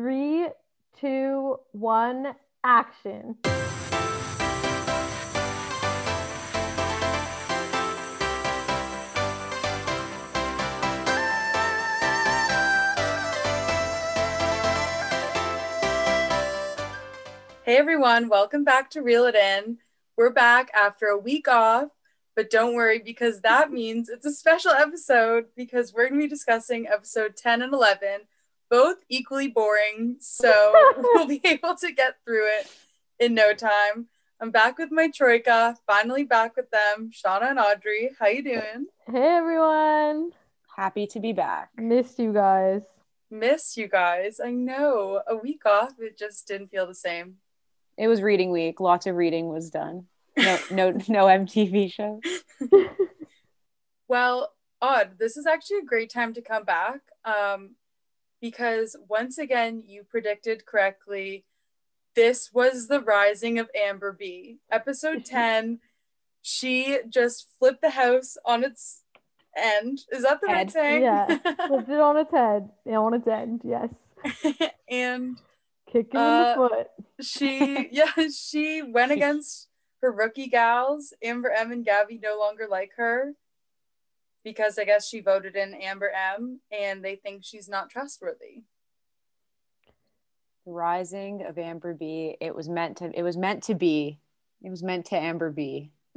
Three, two, one, action. Hey everyone, welcome back to Reel It In. We're back after a week off, but don't worry because that means it's a special episode because we're going to be discussing episode 10 and 11, both equally boring. So we'll be able to get through it in no time. I'm back with my troika, finally back with them, Shauna and Audrey. How you doing? Hey everyone. Happy to be back. Missed you guys. Missed you guys. I know. A week off, it just didn't feel the same. It was reading week. Lots of reading was done. No, no, no MTV shows. Well, Odd, this is actually a great time to come back um, because once again, you predicted correctly. This was the rising of Amber B. Episode 10, she just flipped the house on its end. Is that the right saying? Yeah. Flipped it on its head. Yeah, on its end. Yes. and kicking Uh, in the foot. she, yeah, she went against her rookie gals. Amber M and Gabby no longer like her because I guess she voted in Amber M and they think she's not trustworthy. The rising of Amber B. It was meant to. It was meant to be. It was meant to Amber B.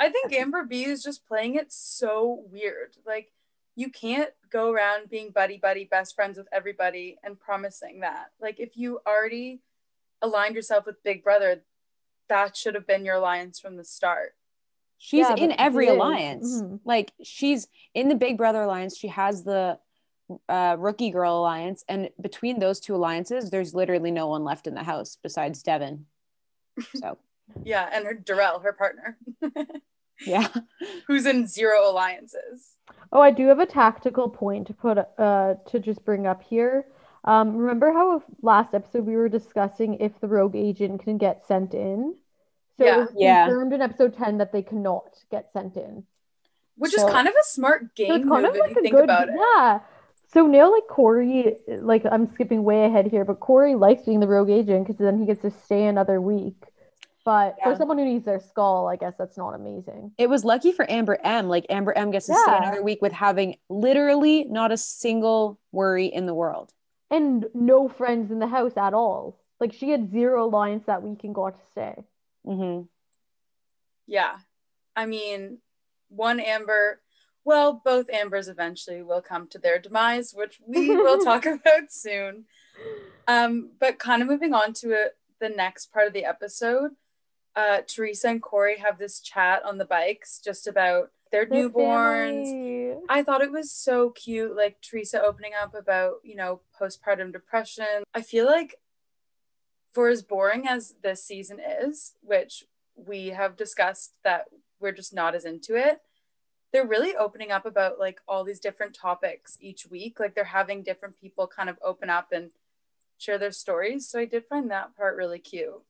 I think Amber B is just playing it so weird. Like you can't go around being buddy buddy best friends with everybody and promising that. Like if you already aligned yourself with Big Brother, that should have been your alliance from the start. She's Yeah, in every she is. alliance. Mhm. Like she's in the Big Brother alliance. She has the uh, Rookie Girl alliance, and between those two alliances, there's literally no one left in the house besides Devin. So Yeah, and her Darrell, her partner, yeah, who's in zero alliances. Oh, I do have a tactical point to put uh to just bring up here. Um, remember how last episode we were discussing if the rogue agent can get sent in? So Yeah. it was Yeah. confirmed in episode 10 that they cannot get sent in. Which So- is kind of a smart So game it's move kind of if like you a think good, about it. yeah. So now, like Cory, like I'm skipping way ahead here, but Cory likes being the rogue agent because then he gets to stay another week. But for someone who needs their skull, I guess that's not amazing. it was lucky for Amber M. Like Amber M gets to stay another week with having literally not a single worry in the world. And no friends in the house at all. Like she had zero alliance that week and got to stay. Hmm Yeah. I mean, one Amber, well, both Ambers eventually will come to their demise, which we will talk about soon. Um, but kind of moving on to it, the next part of the episode, uh, Teresa and Cory have this chat on the bikes just about their Their newborns. family. I thought it was so cute, like Teresa opening up about, you know, postpartum depression. I feel like for as boring as this season is, which we have discussed that we're just not as into it, they're really opening up about like all these different topics each week. Like they're having different people kind of open up and share their stories. So I did find that part really cute,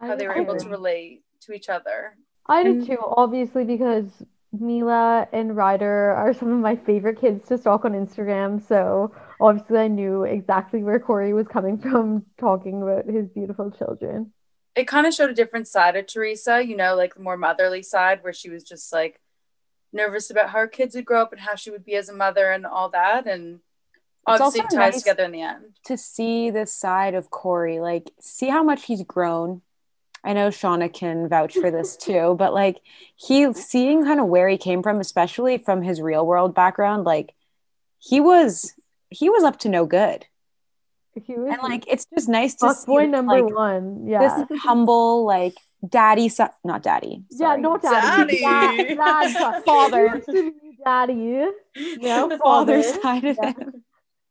I how they were did able too. to relate to each other. I did And- too, obviously, because Mila and Ryder are some of my favorite kids to stalk on Instagram. So obviously, I knew exactly where Cory was coming from talking about his beautiful children. it kind of showed a different side of Teresa, you know, like the more motherly side where she was just like nervous about how her kids would grow up and how she would be as a mother and all that. And It's obviously it also ties nice- together in the end. To see this side of Cory, like see how much he's grown. I know Shauna can vouch for this too, but like he seeing kind of where he came from, especially from his real world background, like he was he was up to no good. He was And like it's just nice to see boy number like, one. Yeah. this humble like daddy son not daddy. Yeah, sorry. not daddy. Daddy. Dad, dad, Father. Used to be Daddy. Yeah, father father. side of Yeah. him.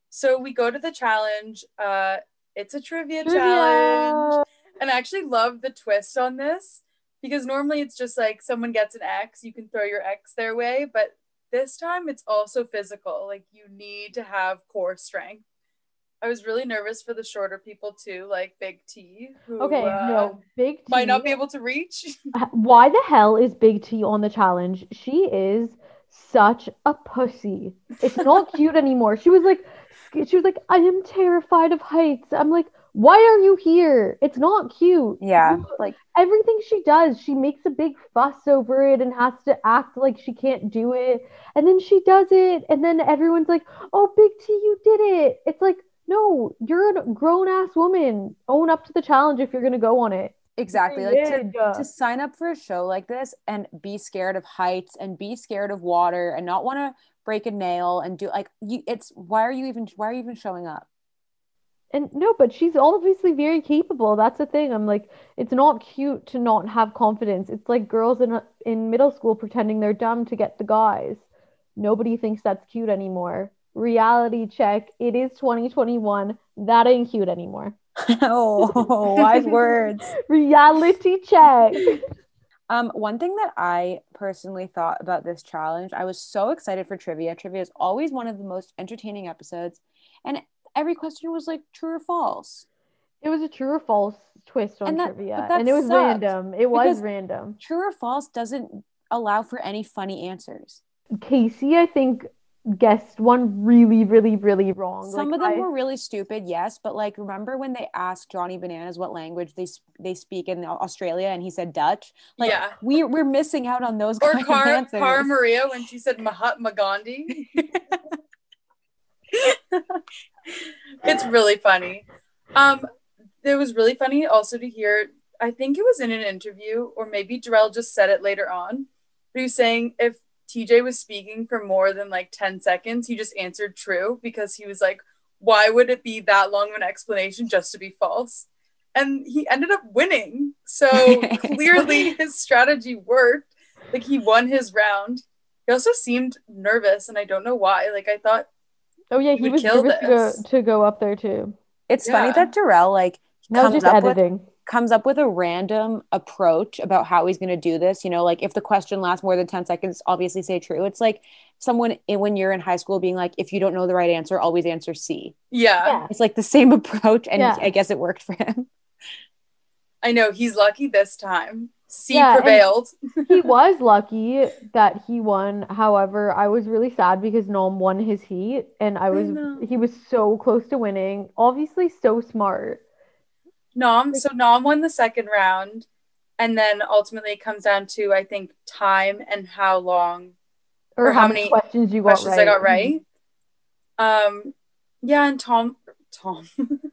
So we go to the challenge. Uh, it's a trivia, Trivia. challenge. And I actually love the twist on this because normally it's just like someone gets an X, you can throw your X their way. But this time it's also physical. Like you need to have core strength. I was really nervous for the shorter people too, like Big T, who Okay, uh, no, Big T. might not be able to reach. Why the hell is Big T on the challenge? She is such a pussy. It's not cute anymore. She was like she was like, I am terrified of heights. I'm like, why are you here? It's not cute. Yeah, like Everything she does, she makes a big fuss over it and has to act like she can't do it. And then she does it, and then everyone's like, oh, Big T, you did it. It's like, no, you're a grown ass woman. Own up to the challenge if you're going to go on it. exactly like to, to sign up for a show like this and be scared of heights and be scared of water and not want to break a nail and do like you it's why are you even why are you even showing up And no, but she's obviously very capable. That's the thing. I'm like, it's not cute to not have confidence. It's like girls in in middle school pretending they're dumb to get the guys. Nobody thinks that's cute anymore. Reality check. It is 2021. That ain't cute anymore. oh wise words Reality check. um one thing that i personally thought about this challenge i was so excited for trivia trivia is always one of the most entertaining episodes and every question was like true or false It was a true or false twist on And that- trivia, but that and it was random. It was random. true or false doesn't allow for any funny answers Kaycee, I think, guessed one really, really, really wrong. Some Like, of them I- were really stupid, yes, but like remember when they asked Johnny Bananas what language they sp- they speak in Australia and he said Dutch? Like Yeah. we we're missing out on those Or kind of Car- answers. Cara Maria when she said Mahatma Gandhi. it's really funny. Um, it was really funny also to hear. I think it was in an interview, or maybe Darrell just said it later on. But he was saying if TJ was speaking for more than like 10 seconds, he just answered true because he was like, why would it be that long of an explanation just to be false? And he ended up winning. So clearly his strategy worked. Like he won his round. He also seemed nervous, and I don't know why. Like I thought, Oh yeah, he would was kill nervous to go, to go up there too. It's funny that Darrell like That was comes just up with comes up with a random approach about how he's going to do this. You know, like if the question lasts more than 10 seconds, obviously say true. It's like someone in, when you're in high school being like, if you don't know the right answer, always answer C. yeah, Yeah. It's like the same approach. And Yeah. I guess it worked for him. I know he's lucky this time. C Yeah, prevailed. he was lucky that he won. However, I was really sad because Nam won his heat, and I was know. he was so close to winning. Obviously, so smart. Nam, so Nam won the second round, and then ultimately it comes down to I think time and how long Or, Or how, how many questions you got questions right. I got right. Um, yeah, and Tom, Tom,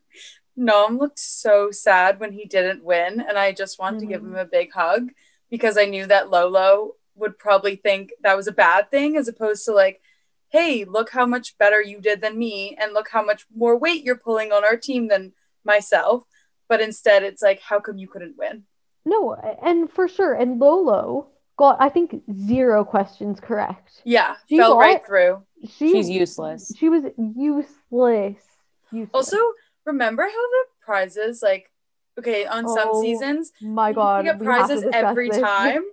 Nam looked so sad when he didn't win, and I just wanted to give mm-hmm. him a big hug because I knew that Lolo would probably think that was a bad thing, as opposed to like, hey, look how much better you did than me, and look how much more weight you're pulling on our team than myself. But instead, it's like, how come you couldn't win? No, and for sure. And Lolo got I think zero questions correct. Yeah, She fell right through. She She's useless. She was useless. Useless. Also, remember how the prizes, like, okay, on some Oh, seasons, my you God, get have to prizes every this. time,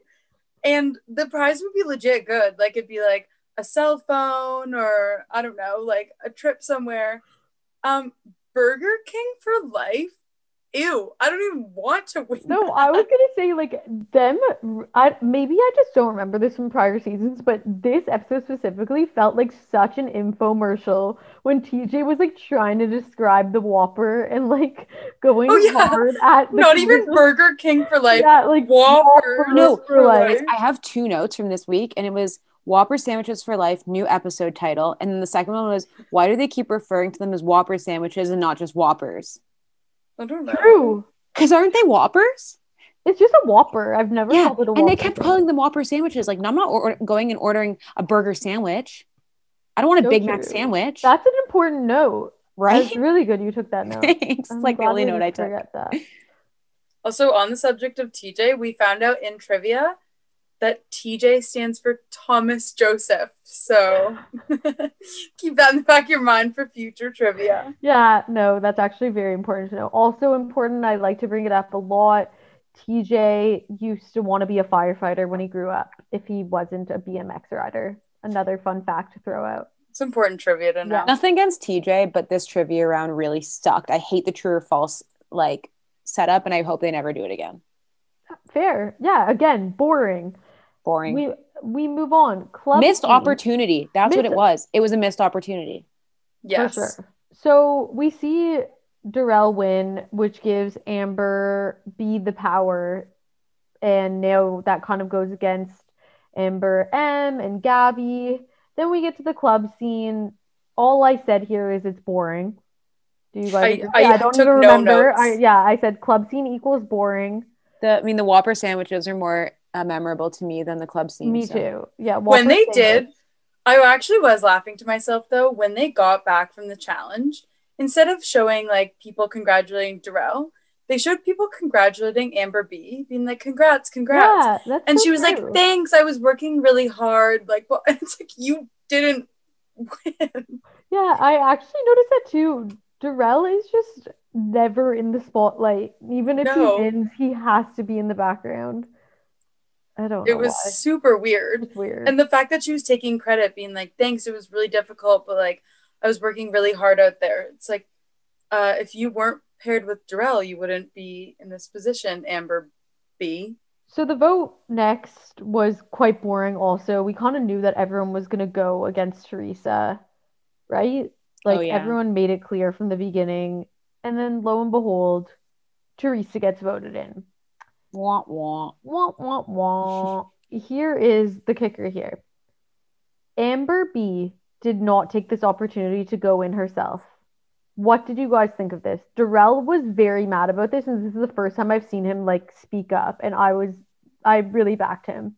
and the prize would be legit good. Like, it'd be like a cell phone or I don't know, like a trip somewhere. Um, Burger King for life. Ew, I don't even want to win. No, that. I was gonna say like them. I maybe I just don't remember this from prior seasons, but this episode specifically felt like such an infomercial when TJ was like trying to describe the Whopper and like going Oh, yeah. hard at the Not even. Burger King for life. yeah, like Whopper Whopper No, for life. I have two notes from this week, and it was Whopper sandwiches for life, new episode title, and then the second one was why do they keep referring to them as Whopper sandwiches and not just Whoppers? I don't know. True. Because aren't they Whoppers? It's just a Whopper. I've never Yeah, called it a and they Whopper. kept calling them Whopper sandwiches. Like, no, I'm not or- going and ordering a burger sandwich. I don't want a So Big Mac sandwich, That's an important note. right? That's really good you took that note. Thanks. I'm like the only note I took. that. Also, on the subject of TJ, we found out in trivia that TJ stands for Thomas Joseph. So keep that in the back of your mind for future trivia. Yeah, no, that's actually very important to know. Also important, I like to bring it up a lot. TJ used to want to be a firefighter when he grew up if he wasn't a BMX rider. Another fun fact to throw out. It's important trivia to know. Yeah. Nothing against TJ, but this trivia round really sucked. I hate the true or false like setup, and I hope they never do it again. Fair. Yeah, again, boring. Boring. We we move on. Club missed P. opportunity. That's what it was. It was a missed opportunity. Yes. For sure. So we see Darrell win, which gives Amber B the power, and now that kind of goes against Amber M and Gabby. Then we get to the club scene. All I said here is it's boring. Do you guys? I- agree? I don't took even no remember. notes. I, yeah, I said club scene equals boring. The I mean, the Whopper sandwiches are more uh, memorable to me than the club scene. Me so- too. Yeah. when they sandwich. did, I actually was laughing to myself though when they got back from the challenge. Instead of showing like people congratulating Darrell, they showed people congratulating Amber B, being like, "Congrats, congrats!" Yeah, that's and so she was like, "Thanks, I was working really hard." Like, well, it's like you didn't win. Yeah, I actually noticed that too. Darrell is just never in the spotlight. Even if No. he wins, he has to be in the background. I don't It know was why. super weird. It's weird. And the fact that she was taking credit, being like, "Thanks, it was really difficult, but like I was working really hard out there." It's like, uh, if you weren't paired with Darrell, you wouldn't be in this position, Amber B. So the vote next was quite boring also. We kind of knew that everyone was going to go against Teresa, right? Like Oh, yeah. everyone made it clear from the beginning. And then lo and behold, Teresa gets voted in. Wah, wah. Wah, wah, wah. Here is the kicker here. Amber B did not take this opportunity to go in herself. What did you guys think of this? Darrell was very mad about this, and this is the first time I've seen him like speak up, and I was I really backed him.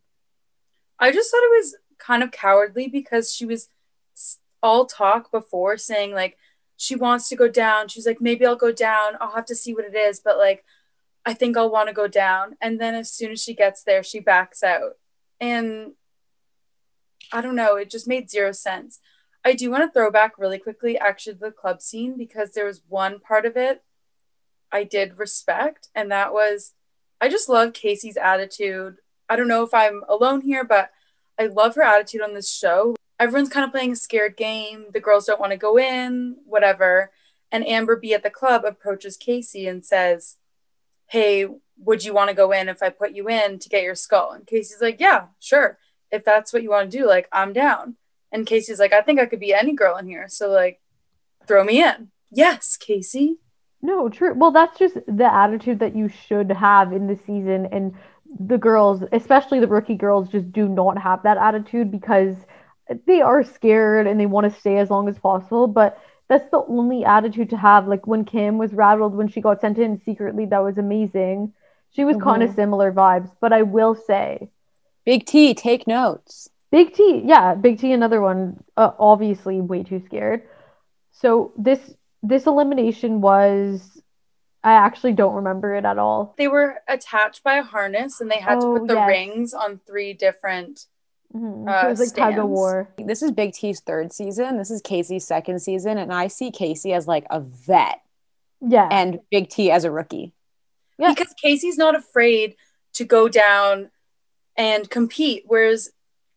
I just thought it was kind of cowardly because she was all talk before saying like she wants to go down. She's like, maybe I'll go down. I'll have to see what it is, but like I think I'll want to go down. And then as soon as she gets there, she backs out. And I don't know, it just made zero sense. I do want to throw back really quickly actually to the club scene because there was one part of it I did respect, and that was I just love Kaycee's attitude. I don't know if I'm alone here, but I love her attitude on this show. Everyone's kind of playing a scared game. The girls don't want to go in, whatever. And Amber B at the club approaches Kaycee and says, Hey, would you want to go in if I put you in to get your skull? And Kaycee's like, Yeah, sure. If that's what you want to do, like, I'm down. And Kaycee's like, I think I could be any girl in here. So, like, throw me in. Yes, Kaycee. No, true. Well, that's just the attitude that you should have in the season, and the girls, especially the rookie girls, just do not have that attitude because they are scared and they want to stay as long as possible. But that's the only attitude to have. Like when Kim was rattled when she got sent in secretly, that was amazing. She was kind of similar vibes, but I will say, Big T, take notes. Big T, yeah, Big T, another one, uh, obviously way too scared. So this this elimination was, I actually don't remember it at all. They were attached by a harness and they had Oh, to put the yes. rings on three different. Mhm. Uh, it was like tug of war. This is Big T's third season. This is Kaycee's second season, and I see Kaycee as like a vet Yeah, and Big T as a rookie. Yeah. Because Kaycee's not afraid to go down and compete, whereas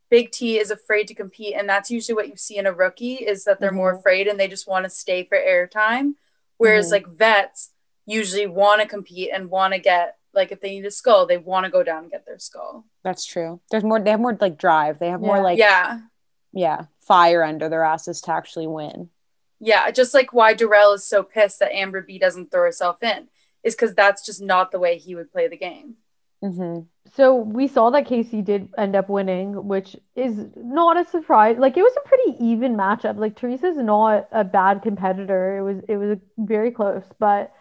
Big T is afraid to compete. And that's usually what you see in a rookie is that they're more Mhm. afraid and they just want to stay for airtime. Whereas Mhm. like vets usually want to compete and want to get like if they need a skull, they want to go down and get their skull. That's true. There's more. They have more like drive. They have more like yeah. yeah fire under their asses to actually win. Yeah, just like why Darrell is so pissed that Amber B doesn't throw herself in is because that's just not the way he would play the game. hmm so we saw that Kaycee did end up winning, which is not a surprise. Like it was a pretty even matchup. Like Teresa's not a bad competitor. It was it was very close, but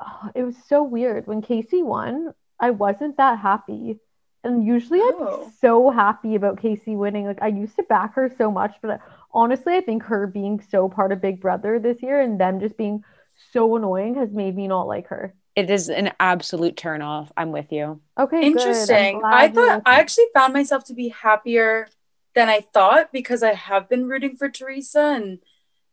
oh, it was so weird when Kaycee won. I wasn't that happy. And usually I'm Oh. so happy about Kaycee winning. Like I used to back her so much, but uh, honestly, I think her being so part of Big Brother this year and them just being so annoying has made me not like her. It is an absolute turn off. I'm with you. Okay, Interesting. I thought I actually found myself to be happier than I thought because I have been rooting for Teresa and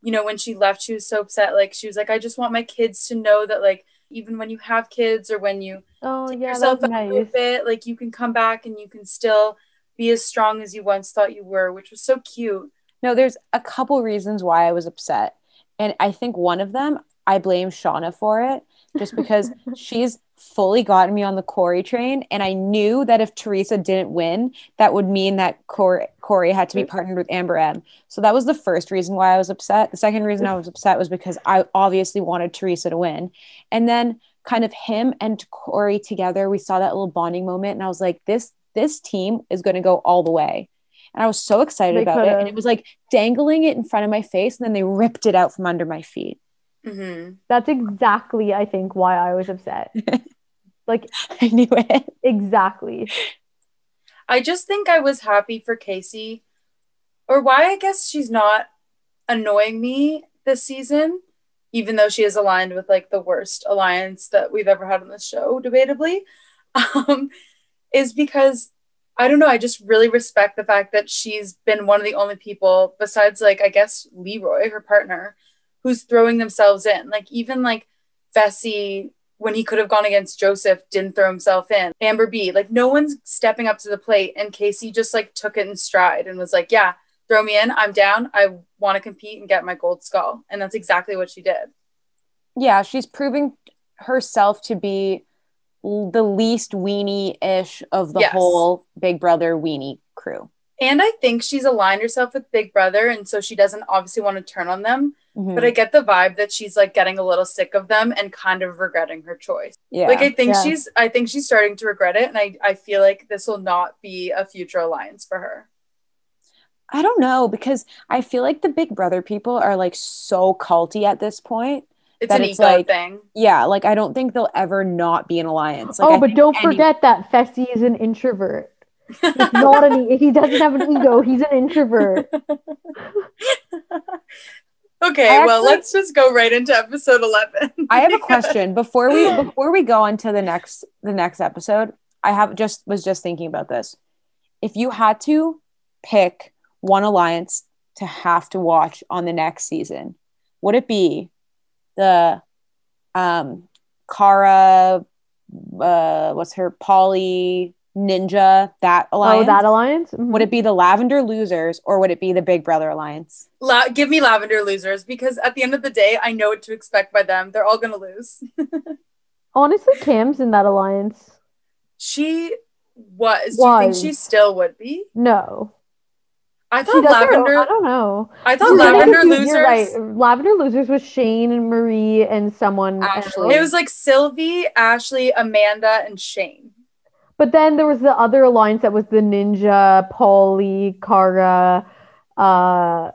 you know when she left she was so upset like she was like I just want my kids to know that like even when you have kids or when you Oh take yeah, yourself out for a nice. bit like you can come back and you can still be as strong as you once thought you were which was so cute. No, there's a couple reasons why I was upset. And I think one of them, I blame Shauna for it, just because she's fully gotten me on the Cory train. And I knew that if Teresa didn't win, that would mean that Cory, Cory had to be partnered with Amber M. So that was the first reason why I was upset. The second reason I was upset was because I obviously wanted Teresa to win. And then kind of him and Cory together, we saw that little bonding moment. And I was like, this this team is going to go all the way. And I was so excited They about it. And it was like dangling it in front of my face. And then they ripped it out from under my feet. Hmm That's exactly, I think, why I was upset. like, I knew it. exactly. I just think I was happy for Kaycee, or why I guess she's not annoying me this season, even though she is aligned with like the worst alliance that we've ever had on the show, debatably, um, is because I don't know. I just really respect the fact that she's been one of the only people, besides like I guess Leroy, her partner, who's throwing themselves in. Like even like Fessy when he could have gone against Joseph, didn't throw himself in. Amber B, like no one's stepping up to the plate, and Kaycee just like took it in stride and was like, "Yeah, throw me in. I'm down. I want to compete and get my gold skull." And that's exactly what she did. Yeah, she's proving herself to be the least weenie ish of the Yes. whole Big Brother weenie crew. And I think she's aligned herself with Big Brother, and so she doesn't obviously want to turn on them. Mhm. But I get the vibe that she's like getting a little sick of them and kind of regretting her choice. yeah. Like I think Yeah. she's I think she's starting to regret it, and I I feel like this will not be a future alliance for her. I don't know because I feel like the Big Brother people are like so culty at this point. It's an it's ego like- thing. Yeah, like I don't think they'll ever not be an alliance. Like, oh, I but don't any- forget that Fessy is an introvert. Not an, e- he doesn't have an ego. He's an introvert. Okay, I well, let's just go right into episode 11. I have a question before we before we go on to the next the next episode. I have just was just thinking about this. If you had to pick one alliance to have to watch on the next season, would it be the um Cara uh what's her Paulie Ninja that alliance? Oh, that alliance? Mhm. would it be the Lavender Losers or would it be the Big Brother alliance? La- give me lavender losers because at the end of the day, I know what to expect by them. They're all going to lose. Honestly, Kam's in that alliance. She was. Do you think she still would be? No. I thought does her- lavender. I don't know. I thought You're right, lavender you're losers. right. Lavender Losers was Shane and Marie and someone Ashley. else. It was like Sylvie, Ashley, Amanda, and Shane. But then there was the other alliance that was the Ninja, Paulie, Cara, uh,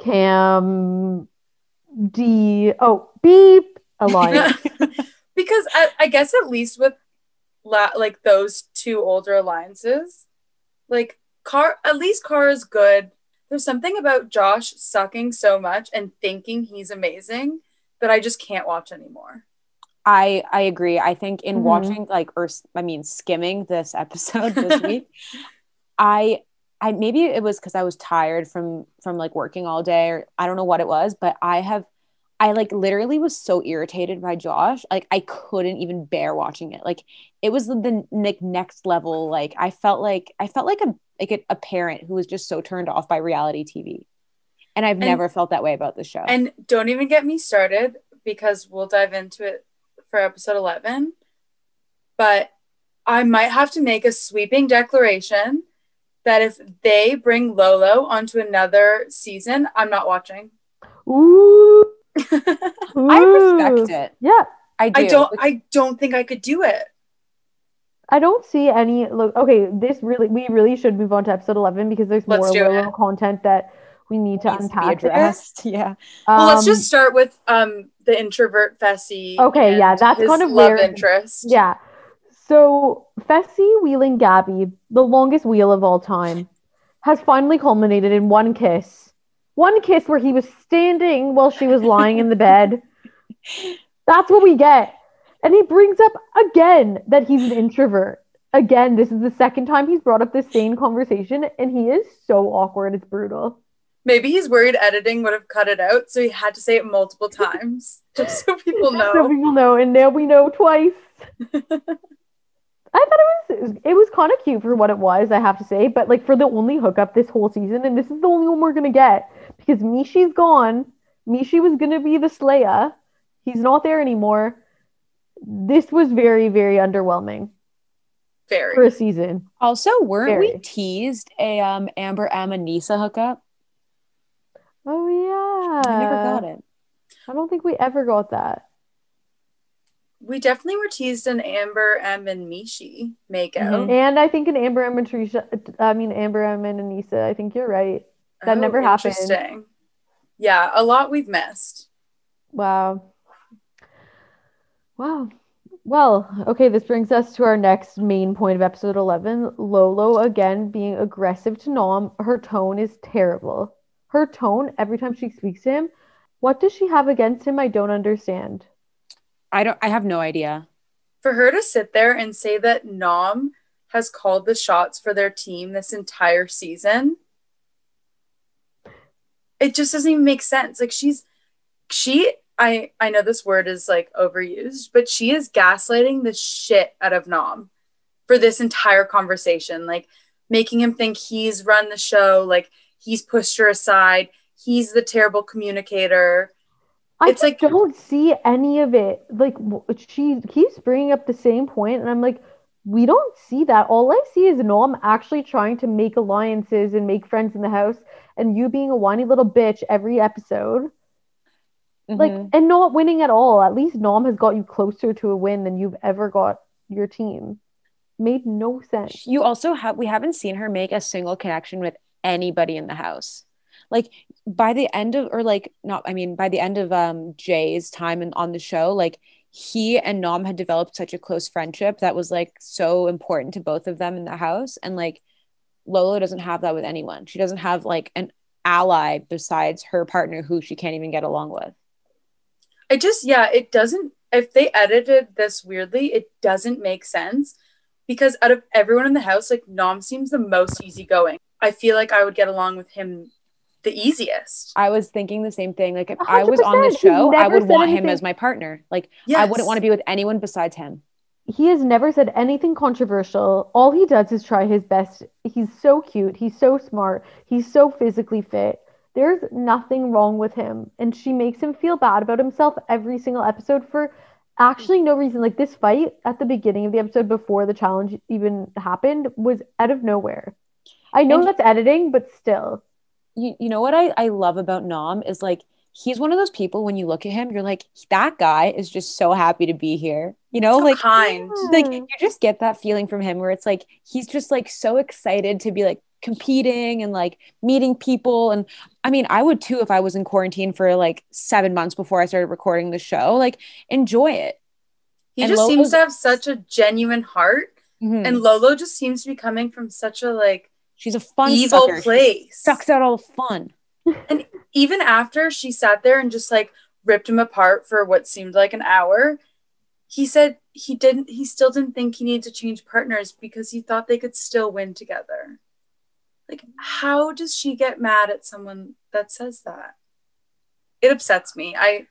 Kam, D. Oh, Beep alliance. because I, I guess at least with la- like those two older alliances, like Car at least Car is good. There's something about Josh sucking so much and thinking he's amazing that I just can't watch anymore. I I agree. I think in Mhm. watching like or I mean skimming this episode this week, I I maybe it was because I was tired from from like working all day or I don't know what it was, but I have I like literally was so irritated by Josh. Like I couldn't even bear watching it. Like it was the, the like next level. Like I felt like I felt like a like a, a parent who was just so turned off by reality TV. And I've And- never felt that way about the show. And don't even get me started because we'll dive into it for episode 11. But I might have to make a sweeping declaration that if they bring Lolo onto another season, I'm not watching. Ooh. I respect it. Yeah. I do. I don't I don't think I could do it. I don't see any look okay, this really we really should move on to episode 11 because there's Let's more Lolo it. content that we need to to unpack there. addressed. Yeah. well, let's Um, just start with um the introvert Fessy. Okay, yeah, that's kind of love where- interest. Yeah. So Fessy wheeling Gabby, the longest wheel of all time, has finally culminated in one kiss. One kiss where he was standing while she was lying in the bed. That's what we get. And he brings up again that he's an introvert. Again, this is the second time he's brought up this same conversation, and he is so awkward. It's brutal. Maybe he's worried editing would have cut it out, so he had to say it multiple times just so people know. So people know, and now we know twice. I thought it was it was kind of cute for what it was, I have to say, but like for the only hookup this whole season, and this is the only one we're gonna get because Mechie's gone. Mechie was gonna be the Slayer. He's not there anymore. This was very, very underwhelming. Very. for a season. Also, weren't we teased a um Amber Emma Nisa hookup? I never got it. I don't think we ever got that. we definitely were teased an Amber M and Mechie makeout. Mhm. And I think an Amber M and Trisha, I mean Amber M and Anissa. I think you're right. That Oh, never happened. Interesting. Yeah, a lot we've missed. Wow. Wow. Well, okay, this brings us to our next main point of episode 11. Lolo again being aggressive to Nam. Her tone is terrible. Her tone every time she speaks to him. What does she have against him? I don't understand. I don't I have no idea. For her to sit there and say that Nam has called the shots for their team this entire season, it just doesn't even make sense. Like she's she I I know this word is like overused, but she is gaslighting the shit out of Nam for this entire conversation, like making him think he's run the show, like he's pushed her aside, he's the terrible communicator. I It's just like- don't see any of it. Like she keeps bringing up the same point, and I'm like, we don't see that. All I see is Nam actually trying to make alliances and make friends in the house, and you being a whiny little bitch every episode. Like, Mhm. and not winning at all. At least Nam has got you closer to a win than you've ever got your team. Made no sense. you also have we haven't seen her make a single connection with anybody in the house. Like by the end of or like not I mean by the end of um Jay's time in, on the show, like he and Nam had developed such a close friendship that was like so important to both of them in the house and like Lolo doesn't have that with anyone. She doesn't have like an ally besides her partner who she can't even get along with. I just, yeah, it doesn't, if they edited this weirdly, it doesn't make sense because out of everyone in the house, like Nam seems the most easygoing. I feel like I would get along with him the easiest. I was thinking the same thing. Like if I was on the hundred percent. He's show, I would said want him as my partner. Like Yes. I wouldn't want to be with anyone besides him. He has never said anything controversial. All he does is try his best. He's so cute. He's so smart. He's so physically fit. There's nothing wrong with him. And she makes him feel bad about himself every single episode for actually no reason. Like this fight at the beginning of the episode before the challenge even happened was out of nowhere. I know And- that's editing, but still. you, you know what I, I love about Nam is like he's one of those people when you look at him, you're like, that guy is just so happy to be here. You know, So like kind. like you just get that feeling from him where it's like he's just like so excited to be like competing and like meeting people. And I mean, I would too if I was in quarantine for like seven months before I started recording the show. Like enjoy it. He And just Lolo's- seems to have such a genuine heart. Mhm. And Lolo just seems to be coming from such a like she's a fun evil sucker. She sucks out all the fun. And even after she sat there and just like ripped him apart for what seemed like an hour, he said he didn't he still didn't think he needed to change partners because he thought they could still win together. Like how does she get mad at someone that says that? It upsets me. I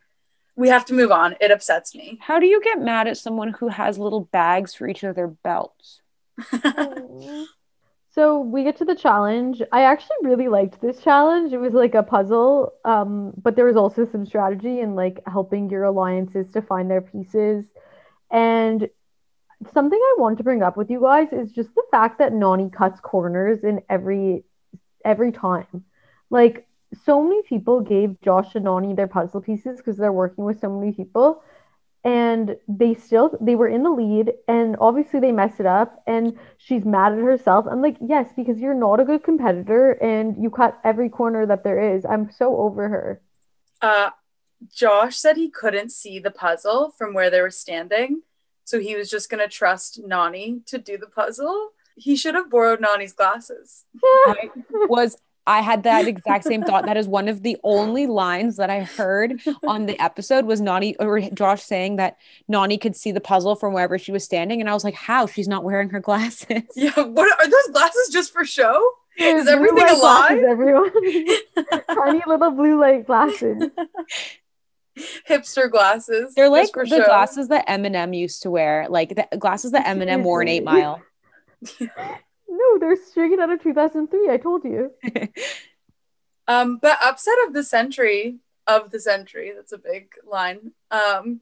we have to move on. It upsets me. How do you get mad at someone who has little bags for each of their belts? So we get to the challenge. I actually really liked this challenge. It was like a puzzle, um, but there was also some strategy in like helping your alliances to find their pieces. And something I want to bring up with you guys is just the fact that Nany cuts corners in every every time. Like so many people gave Josh and Nany their puzzle pieces because they're working with so many people and they still they were in the lead and obviously they messed it up and she's mad at herself i'm like yes because you're not a good competitor and you cut every corner that there is i'm so over her Uh, Josh said he couldn't see the puzzle from where they were standing, so he was just gonna trust Nany to do the puzzle. He should have borrowed Nany's glasses. I was I had that exact same thought. That is one of the only lines that I heard on the episode was Nany or Josh saying that Nany could see the puzzle from wherever she was standing. And I was like, how? She's not wearing her glasses. Yeah, what are those glasses just for show? Is blue everything a lie? everyone tiny little blue light glasses Hipster glasses. They're like the show. glasses that Eminem used to wear, like the glasses that Eminem wore in Eight Mile. no they're straight out of 2003 i told you Um, but upset of the century of the century. That's a big line. Um,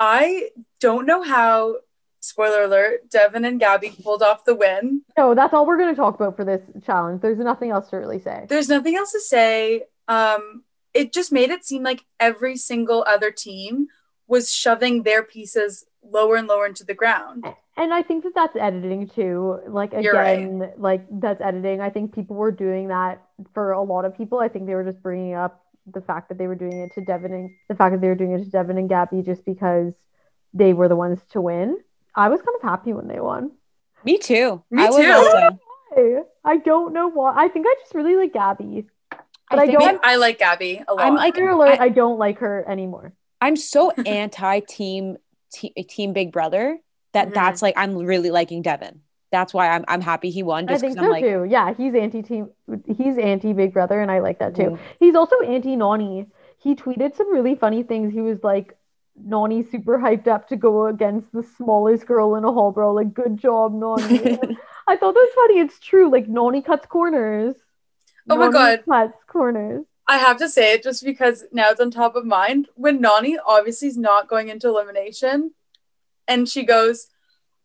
I don't know how spoiler alert, Devin and Gabby pulled off the win. No, that's all we're going to talk about for this challenge. There's nothing else to really say. There's nothing else to say. Um, it just made it seem like every single other team was shoving their pieces lower and lower into the ground. And I think that that's editing too. Like You're right. again, like that's editing. I think people were doing that for a lot of people. I think they were just bringing up the fact that they were doing it to Devin and the fact that they were doing it to Devin and Gabby just because they were the ones to win. I was kind of happy when they won. Me too. Me I was too. also. Hey, I don't know why. I think I just really like Gabby. But I, think don't. I like Gabby a lot. I'm like- Spoiler alert, I- I don't like her anymore. I'm so anti team team Big Brother that Mhm. that's like I'm really liking Devin. That's why I'm I'm happy he won. I Just think because so I'm like, too. Yeah, he's anti team. He's anti Big Brother, and I like that too. Mhm. He's also anti Nany. He tweeted some really funny things. He was like, Nany's super hyped up to go against the smallest girl in a hall, bro. Like, good job, Nany. I thought that was funny. It's true. Like, Nany cuts corners. Oh my Nany God. Cuts corners. I have to say it just because now it's on top of mind. When Nany obviously is not going into elimination, and she goes,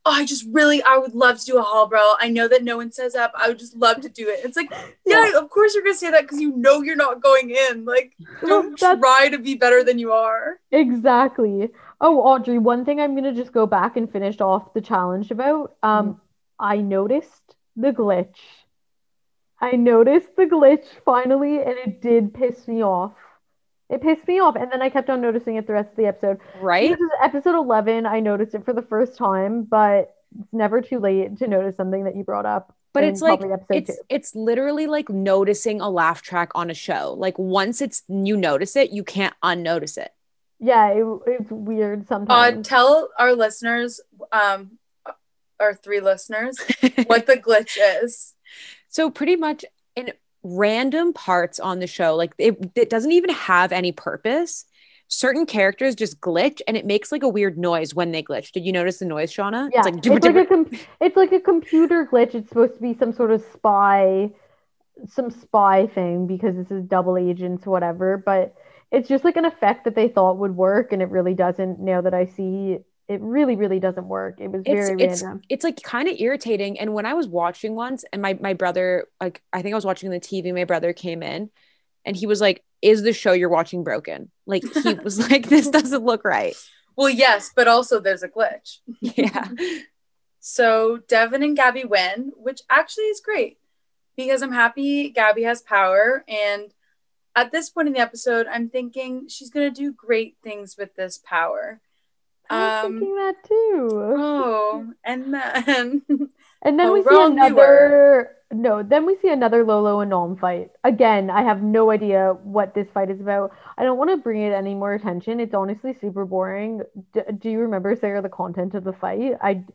"Oh, I just really, I would love to do a hall brawl. I know that no one says up. I would just love to do it." It's like, yeah, of course you're gonna say that because you know you're not going in. Like, don't That's- try to be better than you are. Exactly. Oh, Audrey, one thing I'm gonna just go back and finish off the challenge about. Um, Mm-hmm. I noticed the glitch. I noticed the glitch finally, and it did piss me off. It pissed me off, and then I kept on noticing it the rest of the episode. right? This is episode 11. I noticed it for the first time, but it's never too late to notice something that you brought up. But it's like it's two. it's literally like noticing a laugh track on a show. Like once it's you notice it, you can't unnotice it. Yeah, it, it's weird Uh, sometimes. tell our listeners, um, our three listeners, what the glitch is. So pretty much in random parts on the show, like it, it doesn't even have any purpose. Certain characters just glitch and it makes like a weird noise when they glitch. Did you notice the noise, Shauna? Yeah, It's like, it's like a com- it's like a computer glitch. It's supposed to be some sort of spy, some spy thing because this is double agents, whatever. But it's just like an effect that they thought would work, and it really doesn't. Now that I see, it really, really doesn't work. It was it's very it's random. it's like kind of irritating. And when I was watching once, and my my brother, like I think I was watching the TV, my brother came in, and he was like, "Is the show you're watching broken?" Like he was like, "This doesn't look right." Well, yes, but also there's a glitch. Yeah, So Devin and Gabby win, which actually is great because I'm happy Gabby has power. And at this point in the episode, I'm thinking she's going to do great things with this power. I was Um, thinking that too. Oh, and then And then Oh, we see another no, then we see another Lolo and Nam fight. Again, I have no idea what this fight is about. I don't want to bring it any more attention. It's honestly super boring. D do you remember, Sarah, the content of the fight? I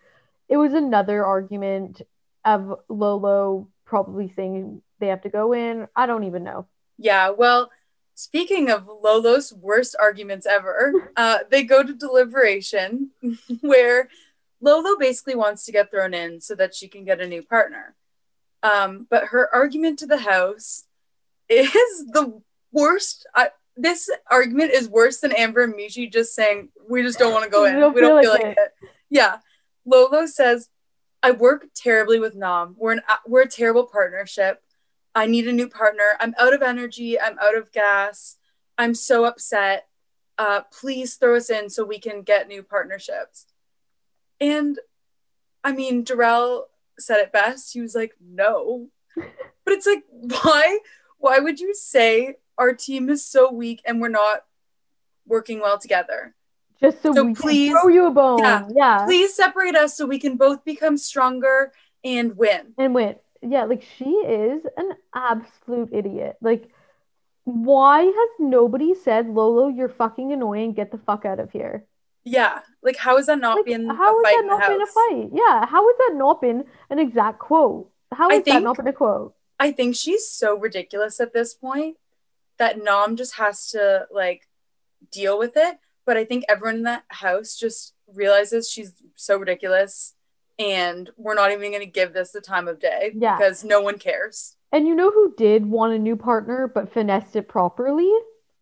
it was another argument of Lolo probably saying they have to go in. I don't even know. Yeah, well, speaking of Lolo's worst arguments ever, uh, they go to deliberation where Lolo basically wants to get thrown in so that she can get a new partner. Um, but her argument to the house is the worst. I, this argument is worse than Amber and Mechie just saying, We just don't want to go in. don't we don't feel like like it. Yeah. Lolo says, I work terribly with Nam. We're, an, we're a terrible partnership. I need a new partner. I'm out of energy. I'm out of gas. I'm so upset. Uh, please throw us in so we can get new partnerships. And I mean, Darrell said it best. He was like, no. But it's like, why? Why would you say our team is so weak and we're not working well together? Just so, So we please- can throw you a bone. Yeah. Yeah. Please separate us so we can both become stronger and win. And went, yeah, like she is an absolute idiot. Like, why has nobody said, Lolo, you're fucking annoying, get the fuck out of here? Yeah. Like, how has that not Like, been how a has that not been a fight? Yeah, how has that not been an exact quote? How has that not been a quote? I think she's so ridiculous at this point that Nam just has to like deal with it. But I think everyone in that house just realizes she's so ridiculous and we're not even going to give this the time of day Yeah. because no one cares. And you know who did want a new partner but finessed it properly?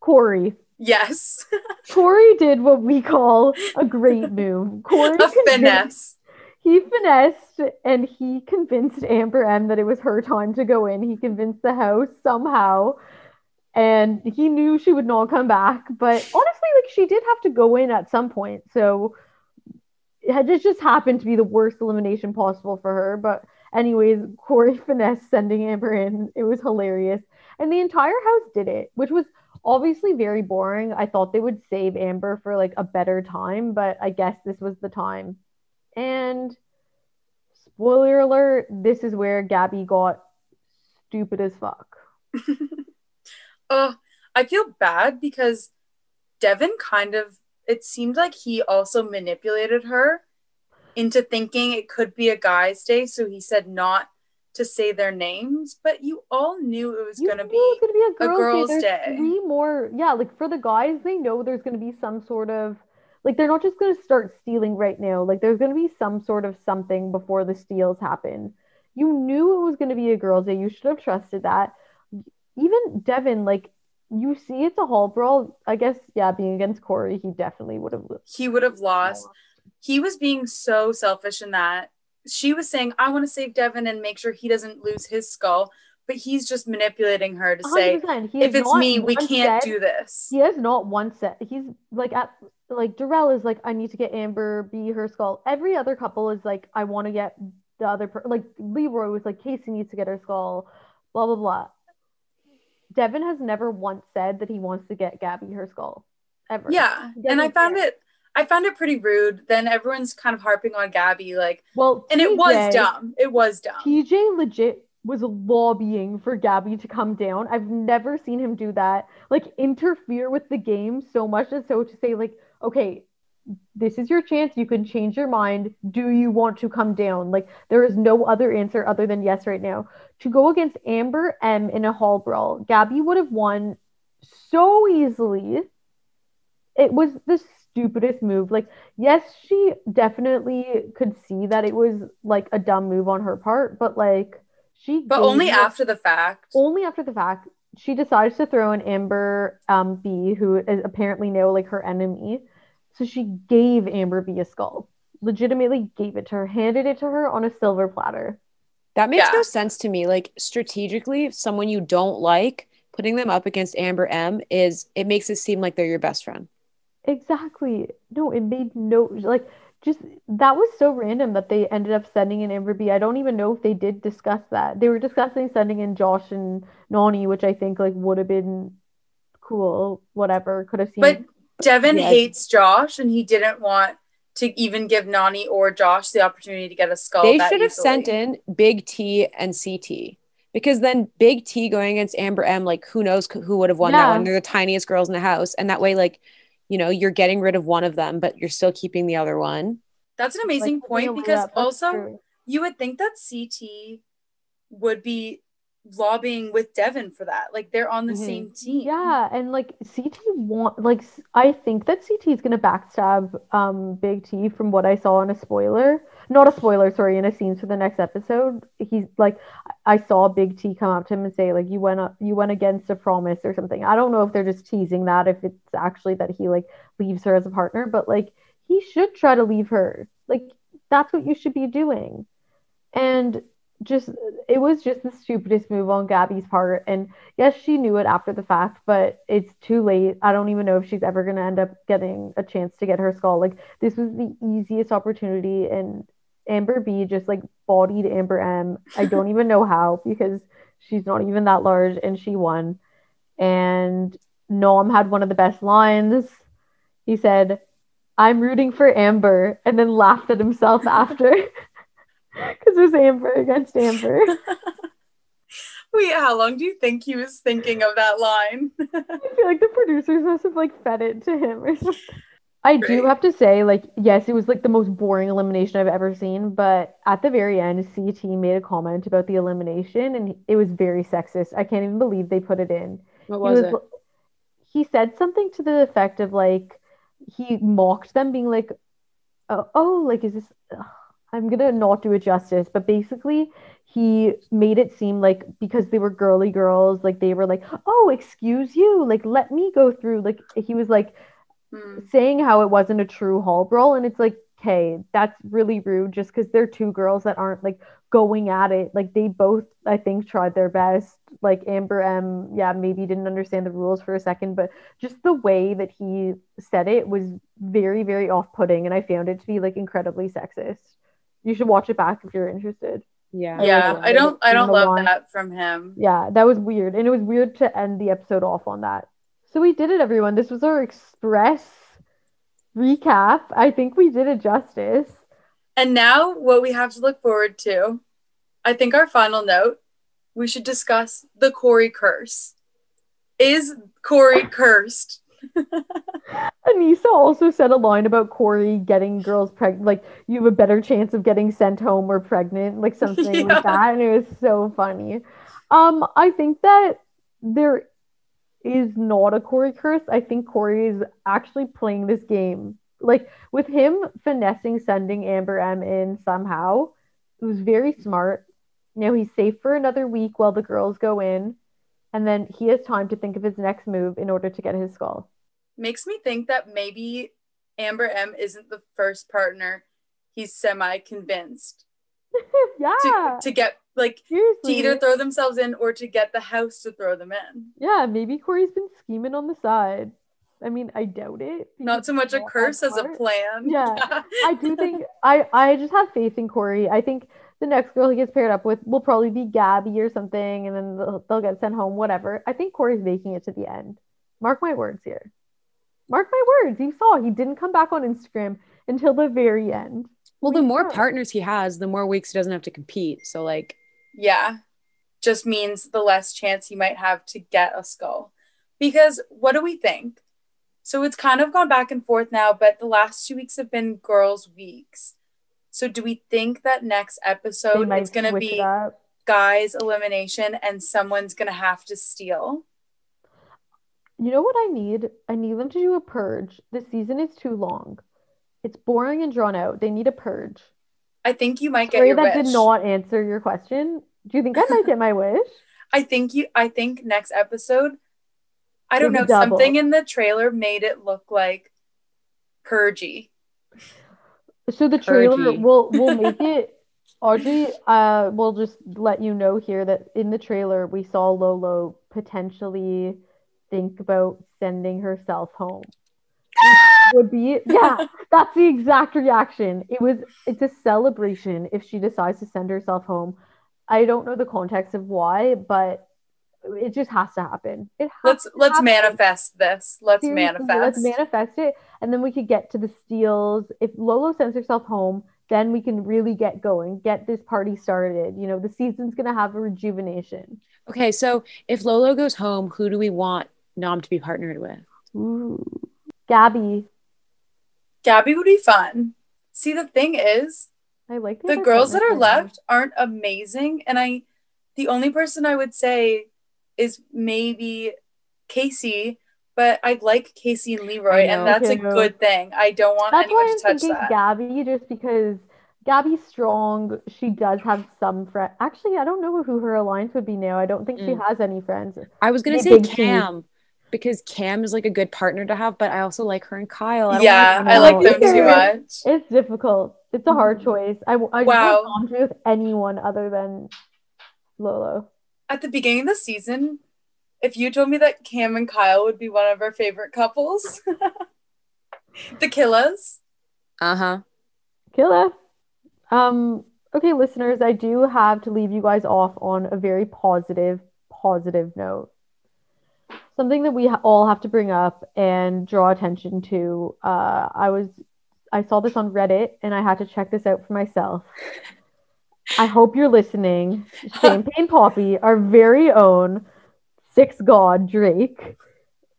Cory. Yes. Cory did what we call a great move. Cory a finesse. He finessed and he convinced Amber M that it was her time to go in. He convinced the house somehow. And he knew she would not come back. But honestly, like she did have to go in at some point. So had just, just happened to be the worst elimination possible for her. But anyways, Cory finesse sending Amber in. It was hilarious. And the entire house did it, which was obviously very boring. I thought they would save Amber for like a better time, but I guess this was the time. And spoiler alert, this is where Gabby got stupid as fuck. Oh, I feel bad because Devin kind of it seemed like he also manipulated her into thinking it could be a guy's day, so he said not to say their names, but you all knew it was gonna be gonna be a girls', girls' day. day. Three more, yeah. Like for the guys, they know there's gonna be some sort of like they're not just gonna start stealing right now. Like there's gonna be some sort of something before the steals happen. You knew it was gonna be a girls' day. You should have trusted that. Even Devin, like you see, it's a hall brawl. I guess, yeah, being against Cory, he definitely would have. he would have lost. He was being so selfish in that. She was saying, I want to save Devin and make sure he doesn't lose his skull. But he's just manipulating her to say, 100%. He if it's me, we can't said- do this. He has not once said he's like at like Darrell is like I need to get Amber B her skull. Every other couple is like I want to get the other per- like Leroy was like Kaycee needs to get her skull. Blah blah blah. Devin has never once said that he wants to get Gabby her skull ever. Yeah. And I found care. it I found it pretty rude. Then everyone's kind of harping on Gabby, like, Well, and it was dumb. It was dumb. TJ legit was lobbying for Gabby to come down. I've never seen him do that. Like interfere with the game so much as so to say like, okay, this is your chance. You can change your mind. Do you want to come down? Like there is no other answer other than yes right now. To go against Amber M in a hall brawl, Gabby would have won so easily. It was the stupidest move. Like, yes, she definitely could see that it was like a dumb move on her part, but like she but only after the fact. only after the fact she decides to throw in Amber um, B, who is apparently now like her enemy. So she gave Amber B a skull, legitimately gave it to her, handed it to her on a silver platter. That makes Yeah. no sense to me. Like strategically, someone you don't like, putting them up against Amber M is it makes it seem like they're your best friend. Exactly. No, it made no like just that was so random that they ended up sending in Amber B. I don't even know if they did discuss that. They were discussing sending in Josh and Nany, which I think like would have been cool. Whatever, could have seen. But Devin Yeah. hates Josh and he didn't want to even give Nany or Josh the opportunity to get a skull. they that should have easily. sent in Big T and CT because then Big T going against Amber M, like who knows who would have won that one? They're the tiniest girls in the house, and that way, like you know, you're getting rid of one of them, but you're still keeping the other one. That's an amazing taking point because also true. you would think that CT would be lobbying with Devin for that. Like they're on the Mhm. same team. Yeah, and like CT want like I think that CT is gonna backstab um Big T from what I saw in a spoiler. Not a spoiler, sorry, in a scene for the next episode. He's like I saw Big T come up to him and say like you went up you went against a promise or something. I don't know if they're just teasing that if it's actually that he like leaves her as a partner, but like he should try to leave her. Like that's what you should be doing. And just it was just the stupidest move on Gabby's part and yes, she knew it after the fact, but it's too late. I don't even know if she's ever to end up getting a chance to get her skull. Like, this was the easiest opportunity, and Amber B just like bodied Amber M. I don't even know how because she's not even that large, and she won. And Nam had one of the best lines. He said, I'm rooting for Amber, and then laughed at himself after because it was Amber against Amber. Wait, how long do you think he was thinking of that line? I feel like the producers must have like fed it to him or something. I do have to say, like, yes, it was like the most boring elimination I've ever seen, but at the very end, CT made a comment about the elimination and it was very sexist. I can't even believe they put it in. What He was was it? he said something to the effect of like he mocked them being like oh, oh like is this ugh, I'm gonna not do it justice, but basically he made it seem like because they were girly girls, like they were like, oh, excuse you, like let me go through. Like he was like Hmm. saying how it wasn't a true hall brawl, and it's like, okay, that's really rude just because they're two girls that aren't like going at it. Like they both, I think, tried their best. Like Amber M, yeah, maybe didn't understand the rules for a second, but just the way that he said it was very, very off-putting, and I found it to be like incredibly sexist. You should watch it back if you're interested. Yeah. Yeah, really I don't I don't love line. that from him. Yeah, that was weird. And it was weird to end the episode off on that. So we did it, everyone. This was our express recap. I think we did it justice. And now what we have to look forward to, I think our final note, we should discuss the Cory curse. Is Cory cursed? Anissa also said a line about Cory getting girls pregnant. Like, you have a better chance of getting sent home or pregnant, like something Yeah. like that. And it was so funny. Um, I think that there is not a Cory curse. I think Cory is actually playing this game. Like with him finessing sending Amber M in somehow, it was very smart. Now he's safe for another week while the girls go in, and then he has time to think of his next move in order to get his skull. Makes me think that maybe Amber M isn't the first partner he's semi convinced yeah, to, to get like to either throw themselves in or to get the house to throw them in. yeah, maybe Cory's been scheming on the side. I mean, I doubt it. Not so much a curse as a plan. Yeah, I do think I I just have faith in Cory. I think the next girl he gets paired up with will probably be Gabby or something, and then they'll, they'll get sent home. Whatever. I think Cory's making it to the end. Mark my words here. Mark my words. You saw he didn't come back on Instagram until the very end. Well, the more know. partners he has, the more weeks he doesn't have to compete. So like yeah just means the less chance he might have to get a skull because what do we think so it's kind of gone back and forth now but the last two weeks have been girls weeks so do we think that next episode might it's going to be guys elimination and someone's going to have to steal You know what I need? I need them to do a purge. This season is too long. It's boring and drawn out. They need a purge. i think you might get your that wish did not answer your question. Do you think I might get my wish? i think you i think next episode i don't know double. something in the trailer made it look like purgy So the trailer Purgy. will will make it. Audrey, uh, we'll just let you know here that in the trailer we saw Lolo potentially think about sending herself home. Would be yeah, that's the exact reaction. It was it's a celebration if she decides to send herself home. I don't know the context of why, but it just has to happen. It has let's to let's happen. manifest this let's Seriously, manifest Let's manifest it, and then we could get to the steals. If Lolo sends herself home, then we can really get going, get this party started. You know, the season's gonna have a rejuvenation. okay, so if Lolo goes home, who do we want Nam to be partnered with? Ooh. Gabby, Gabby would be fun. See, the thing is, I like the other girls that are partners right left aren't amazing. And I, the only person I would say is maybe Kaycee, but I like Kaycee and Leroy, I and know. that's a Too. good thing. I don't want That's anyone why to I'm touch thinking that. Gabby, just because Gabby's strong. She does have some friends. Actually, I don't know who her alliance would be now. I don't think she Mm. has any friends. I was gonna Big say Kam. T. Kam because Kam is like a good partner to have, but I also like her and Kyle. I don't yeah, wanna I like them too much. It's difficult. It's a hard Mhm. choice. I, I Wow. just want to with anyone other than Lolo. At the beginning of the season, if you told me that Kam and Kyle would be one of our favorite couples, the Killas. Uh huh. Killa. Um, okay, listeners, I do have to leave you guys off on a very positive, positive note. Something that we ha- all have to bring up and draw attention to. Uh, I was, I saw this on Reddit and I had to check this out for myself. I hope you're listening. Champagne Poppy, our very own six god Drake,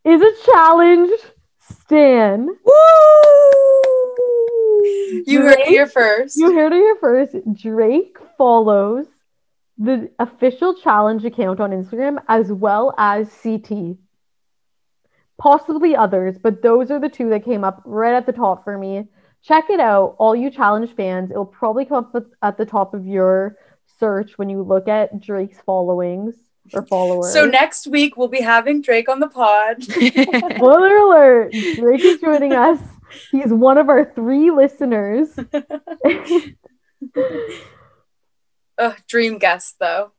is a challenged Stan. You heard it Drake? here first. You heard it here first. Drake follows the official challenge account on Instagram as well as CT. Possibly others, but those are the two that came up right at the top for me. check it out. All you challenge fans, it'll probably come up at the top of your search when you look at Drake's followings or followers. So next week we'll be having Drake on the pod. Spoiler alert! Drake is joining us. He's one of our three listeners. Ugh, dream guest though.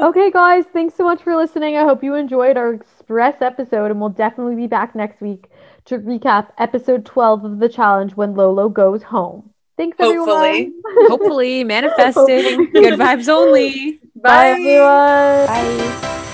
Okay, guys, thanks so much for listening. I hope you enjoyed our express episode, and we'll definitely be back next week to recap episode 12 of the challenge when Lolo goes home. Thanks, Hopefully. everyone. Hopefully, manifesting. Good vibes only. Bye. Bye everyone. Bye.